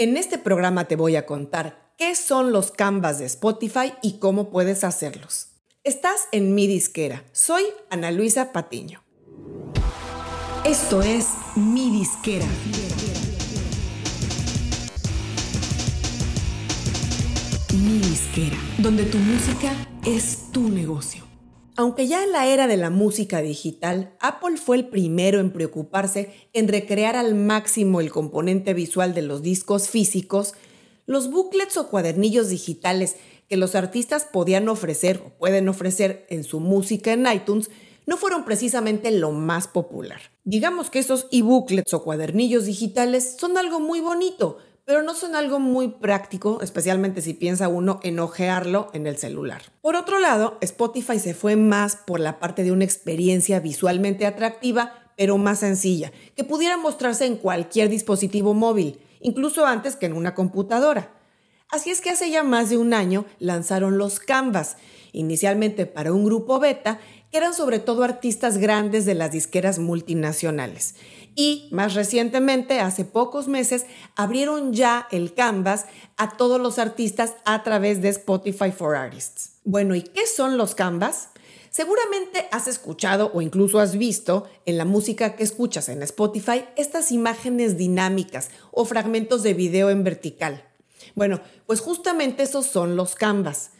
En este programa te voy a contar qué son los canvas de Spotify y cómo puedes hacerlos. Estás en mi disquera. Soy Ana Luisa Patiño. Esto es mi disquera. Mi disquera, donde tu música es tu negocio. Aunque ya en la era de la música digital, Apple fue el primero en preocuparse en recrear al máximo el componente visual de los discos físicos, los booklets o cuadernillos digitales que los artistas podían ofrecer o pueden ofrecer en su música en iTunes no fueron precisamente lo más popular. Digamos que esos e-booklets o cuadernillos digitales son algo muy bonito, pero no son algo muy práctico, especialmente si piensa uno en ojearlo en el celular. Por otro lado, Spotify se fue más por la parte de una experiencia visualmente atractiva, pero más sencilla, que pudiera mostrarse en cualquier dispositivo móvil, incluso antes que en una computadora. Así es que hace ya más de un año lanzaron los Canvas, inicialmente para un grupo beta, eran sobre todo artistas grandes de las disqueras multinacionales. Y más recientemente, hace pocos meses, abrieron ya el Canvas a todos los artistas a través de Spotify for Artists. Bueno, ¿y qué son los Canvas? Seguramente has escuchado o incluso has visto en la música que escuchas en Spotify estas imágenes dinámicas o fragmentos de video en vertical. Bueno, pues justamente esos son los Canvas.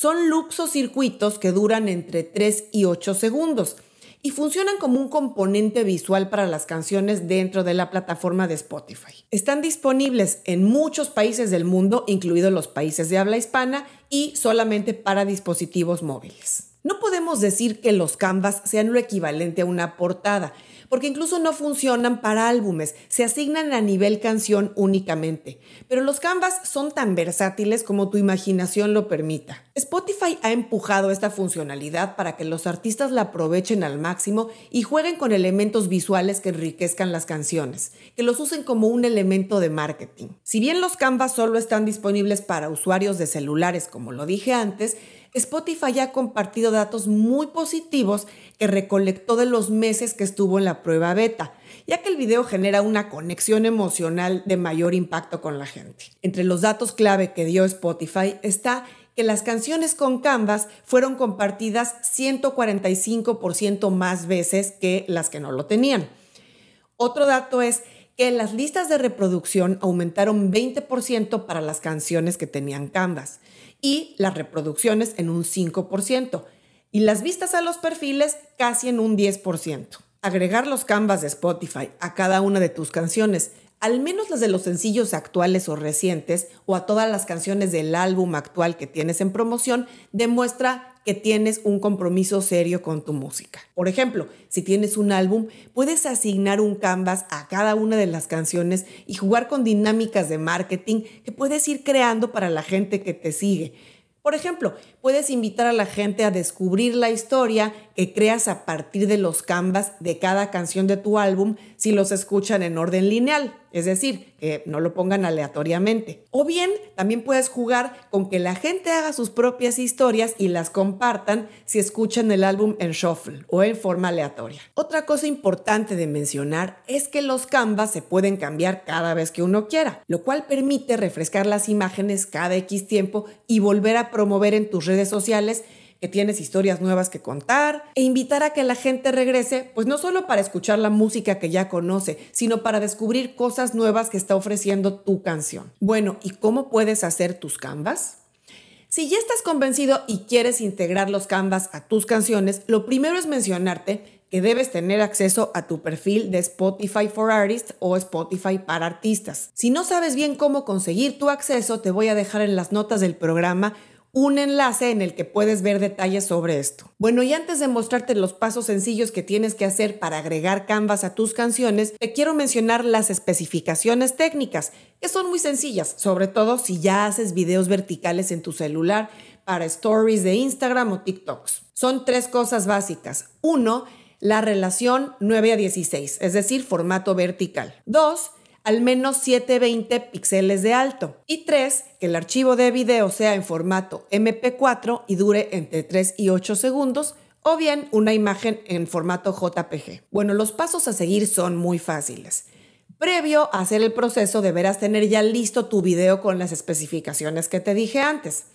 Son loops o circuitos que duran entre 3 y 8 segundos y funcionan como un componente visual para las canciones dentro de la plataforma de Spotify. Están disponibles en muchos países del mundo, incluidos los países de habla hispana, y solamente para dispositivos móviles. No podemos decir que los canvas sean lo equivalente a una portada, porque incluso no funcionan para álbumes, se asignan a nivel canción únicamente. Pero los canvas son tan versátiles como tu imaginación lo permita. Spotify ha empujado esta funcionalidad para que los artistas la aprovechen al máximo y jueguen con elementos visuales que enriquezcan las canciones, que los usen como un elemento de marketing. Si bien los canvas solo están disponibles para usuarios de celulares, como lo dije antes, Spotify ha compartido datos muy positivos que recolectó de los meses que estuvo en la prueba beta, ya que el video genera una conexión emocional de mayor impacto con la gente. Entre los datos clave que dio Spotify está que las canciones con Canvas fueron compartidas 145% más veces que las que no lo tenían. Otro dato es que las listas de reproducción aumentaron 20% para las canciones que tenían Canvas y las reproducciones en un 5% y las vistas a los perfiles casi en un 10%. Agregar los canvas de Spotify a cada una de tus canciones, al menos las de los sencillos actuales o recientes o a todas las canciones del álbum actual que tienes en promoción, demuestra que tienes un compromiso serio con tu música. Por ejemplo, si tienes un álbum, puedes asignar un canvas a cada una de las canciones y jugar con dinámicas de marketing que puedes ir creando para la gente que te sigue. Por ejemplo, puedes invitar a la gente a descubrir la historia que creas a partir de los canvas de cada canción de tu álbum si los escuchan en orden lineal, es decir, que no lo pongan aleatoriamente. O bien, también puedes jugar con que la gente haga sus propias historias y las compartan si escuchan el álbum en shuffle o en forma aleatoria. Otra cosa importante de mencionar es que los canvas se pueden cambiar cada vez que uno quiera, lo cual permite refrescar las imágenes cada X tiempo y volver a promover en tus redes sociales que tienes historias nuevas que contar e invitar a que la gente regrese, pues no solo para escuchar la música que ya conoce, sino para descubrir cosas nuevas que está ofreciendo tu canción. Bueno, ¿y cómo puedes hacer tus canvas? Si ya estás convencido y quieres integrar los canvas a tus canciones, lo primero es mencionarte que debes tener acceso a tu perfil de Spotify for Artists o Spotify para artistas. Si no sabes bien cómo conseguir tu acceso, te voy a dejar en las notas del programa un enlace en el que puedes ver detalles sobre esto. Bueno, y antes de mostrarte los pasos sencillos que tienes que hacer para agregar Canvas a tus canciones, te quiero mencionar las especificaciones técnicas, que son muy sencillas, sobre todo si ya haces videos verticales en tu celular para stories de Instagram o TikToks. Son tres cosas básicas. Uno, la relación 9 a 16, es decir, formato vertical. Dos, al menos 720 píxeles de alto. Y 3. Que el archivo de video sea en formato MP4 y dure entre 3 y 8 segundos o bien una imagen en formato JPG. Bueno, los pasos a seguir son muy fáciles. Previo a hacer el proceso deberás tener ya listo tu video con las especificaciones que te dije antes.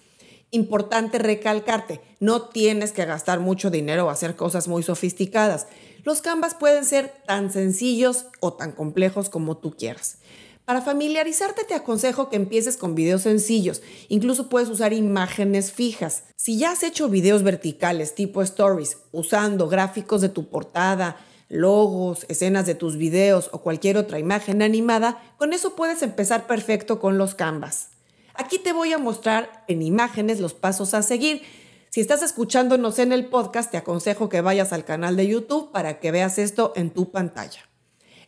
Importante recalcarte, no tienes que gastar mucho dinero o hacer cosas muy sofisticadas. Los canvas pueden ser tan sencillos o tan complejos como tú quieras. Para familiarizarte te aconsejo que empieces con videos sencillos, incluso puedes usar imágenes fijas. Si ya has hecho videos verticales tipo stories, usando gráficos de tu portada, logos, escenas de tus videos o cualquier otra imagen animada, con eso puedes empezar perfecto con los canvas. Aquí te voy a mostrar en imágenes los pasos a seguir. Si estás escuchándonos en el podcast, te aconsejo que vayas al canal de YouTube para que veas esto en tu pantalla.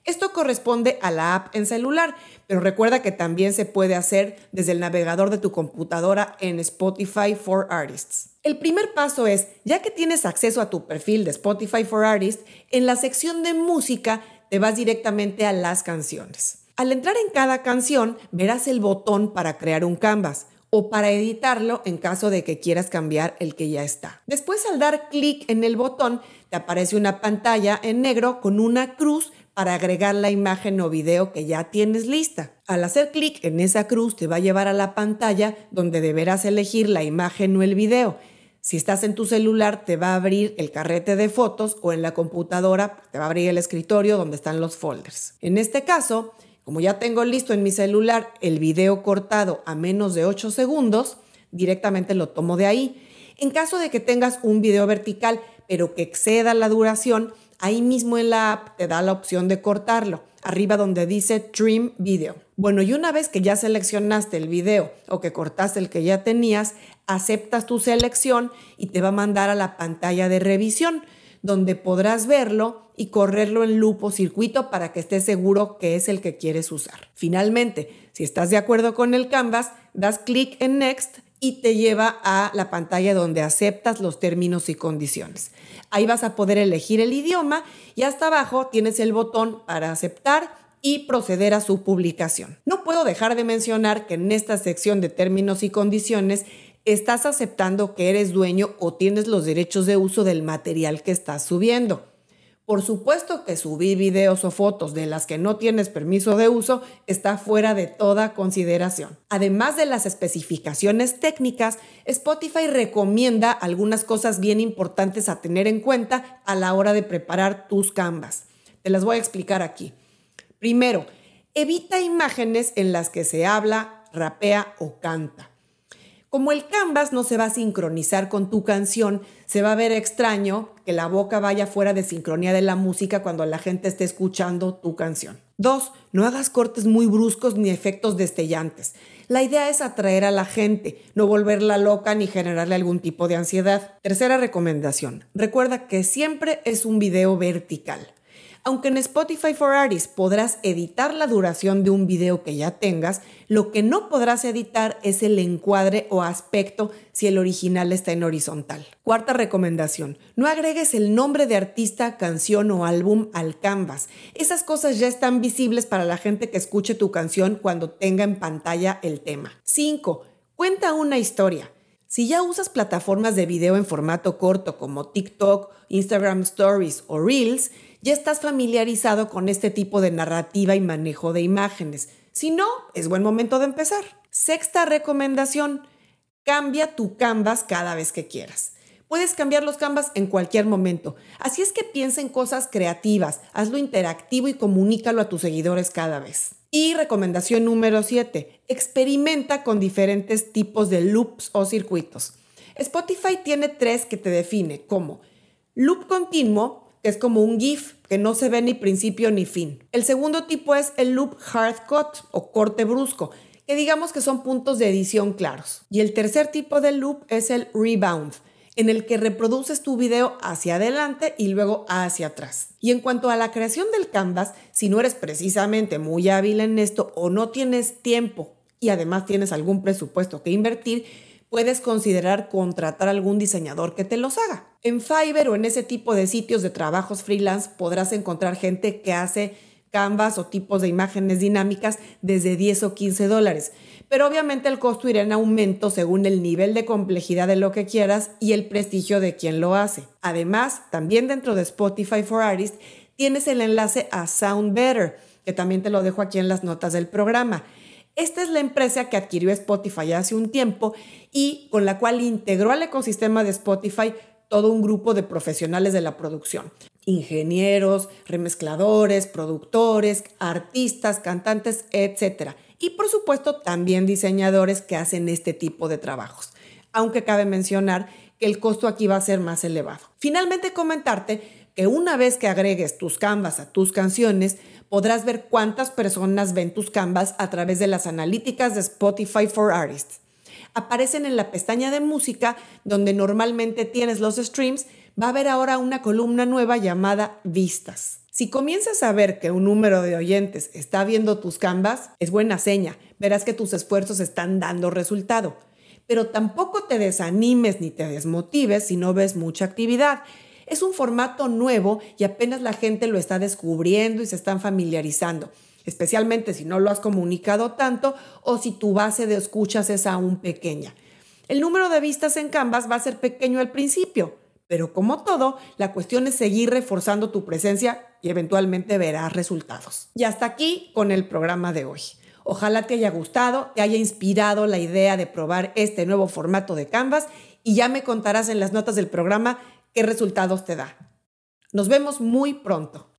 Esto corresponde a la app en celular, pero recuerda que también se puede hacer desde el navegador de tu computadora en Spotify for Artists. El primer paso es, ya que tienes acceso a tu perfil de Spotify for Artists, en la sección de música te vas directamente a las canciones. Al entrar en cada canción, verás el botón para crear un canvas o para editarlo en caso de que quieras cambiar el que ya está. Después, al dar clic en el botón, te aparece una pantalla en negro con una cruz para agregar la imagen o video que ya tienes lista. Al hacer clic en esa cruz te va a llevar a la pantalla donde deberás elegir la imagen o el video. Si estás en tu celular te va a abrir el carrete de fotos o en la computadora te va a abrir el escritorio donde están los folders. En este caso, como ya tengo listo en mi celular el video cortado a menos de 8 segundos, directamente lo tomo de ahí. En caso de que tengas un video vertical, pero que exceda la duración, ahí mismo en la app te da la opción de cortarlo, arriba donde dice Trim Video. Bueno, y una vez que ya seleccionaste el video o que cortaste el que ya tenías, aceptas tu selección y te va a mandar a la pantalla de revisión, donde podrás verlo y correrlo en loop o circuito para que estés seguro que es el que quieres usar. Finalmente, si estás de acuerdo con el Canvas, das clic en Next y te lleva a la pantalla donde aceptas los términos y condiciones. Ahí vas a poder elegir el idioma y hasta abajo tienes el botón para aceptar y proceder a su publicación. No puedo dejar de mencionar que en esta sección de términos y condiciones estás aceptando que eres dueño o tienes los derechos de uso del material que estás subiendo. Por supuesto que subir videos o fotos de las que no tienes permiso de uso está fuera de toda consideración. Además de las especificaciones técnicas, Spotify recomienda algunas cosas bien importantes a tener en cuenta a la hora de preparar tus canvas. Te las voy a explicar aquí. Primero, evita imágenes en las que se habla, rapea o canta. Como el canvas no se va a sincronizar con tu canción, se va a ver extraño que la boca vaya fuera de sincronía de la música cuando la gente esté escuchando tu canción. Dos, no hagas cortes muy bruscos ni efectos destellantes. La idea es atraer a la gente, no volverla loca ni generarle algún tipo de ansiedad. Tercera recomendación, recuerda que siempre es un video vertical. Aunque en Spotify for Artists podrás editar la duración de un video que ya tengas, lo que no podrás editar es el encuadre o aspecto si el original está en horizontal. Cuarta recomendación, no agregues el nombre de artista, canción o álbum al canvas. Esas cosas ya están visibles para la gente que escuche tu canción cuando tenga en pantalla el tema. 5. Cuenta una historia. Si ya usas plataformas de video en formato corto como TikTok, Instagram Stories o Reels, ya estás familiarizado con este tipo de narrativa y manejo de imágenes. Si no, es buen momento de empezar. Sexta recomendación, cambia tu canvas cada vez que quieras. Puedes cambiar los canvas en cualquier momento. Así es que piensa en cosas creativas, hazlo interactivo y comunícalo a tus seguidores cada vez. Y recomendación número 7, experimenta con diferentes tipos de loops o circuitos. Spotify tiene tres que te define como loop continuo, que es como un GIF que no se ve ni principio ni fin. El segundo tipo es el loop hard cut o corte brusco, que digamos que son puntos de edición claros. Y el tercer tipo de loop es el rebound, en el que reproduces tu video hacia adelante y luego hacia atrás. Y en cuanto a la creación del canvas, si no eres precisamente muy hábil en esto o no tienes tiempo y además tienes algún presupuesto que invertir, puedes considerar contratar algún diseñador que te los haga. En Fiverr o en ese tipo de sitios de trabajos freelance podrás encontrar gente que hace canvas o tipos de imágenes dinámicas desde 10 o 15 dólares. Pero obviamente el costo irá en aumento según el nivel de complejidad de lo que quieras y el prestigio de quien lo hace. Además, también dentro de Spotify for Artists tienes el enlace a Sound Better que también te lo dejo aquí en las notas del programa. Esta es la empresa que adquirió Spotify hace un tiempo y con la cual integró al ecosistema de Spotify todo un grupo de profesionales de la producción. Ingenieros, remezcladores, productores, artistas, cantantes, etc. Y por supuesto también diseñadores que hacen este tipo de trabajos. Aunque cabe mencionar que el costo aquí va a ser más elevado. Finalmente comentarte que una vez que agregues tus canvas a tus canciones, podrás ver cuántas personas ven tus canvas a través de las analíticas de Spotify for Artists. Aparecen en la pestaña de música donde normalmente tienes los streams, va a haber ahora una columna nueva llamada vistas. Si comienzas a ver que un número de oyentes está viendo tus canvas, es buena seña, verás que tus esfuerzos están dando resultado. Pero tampoco te desanimes ni te desmotives si no ves mucha actividad. Es un formato nuevo y apenas la gente lo está descubriendo y se están familiarizando, especialmente si no lo has comunicado tanto o si tu base de escuchas es aún pequeña. El número de vistas en Canvas va a ser pequeño al principio, pero como todo, la cuestión es seguir reforzando tu presencia y eventualmente verás resultados. Y hasta aquí con el programa de hoy. Ojalá te haya gustado, te haya inspirado la idea de probar este nuevo formato de Canvas y ya me contarás en las notas del programa qué resultados te da. Nos vemos muy pronto.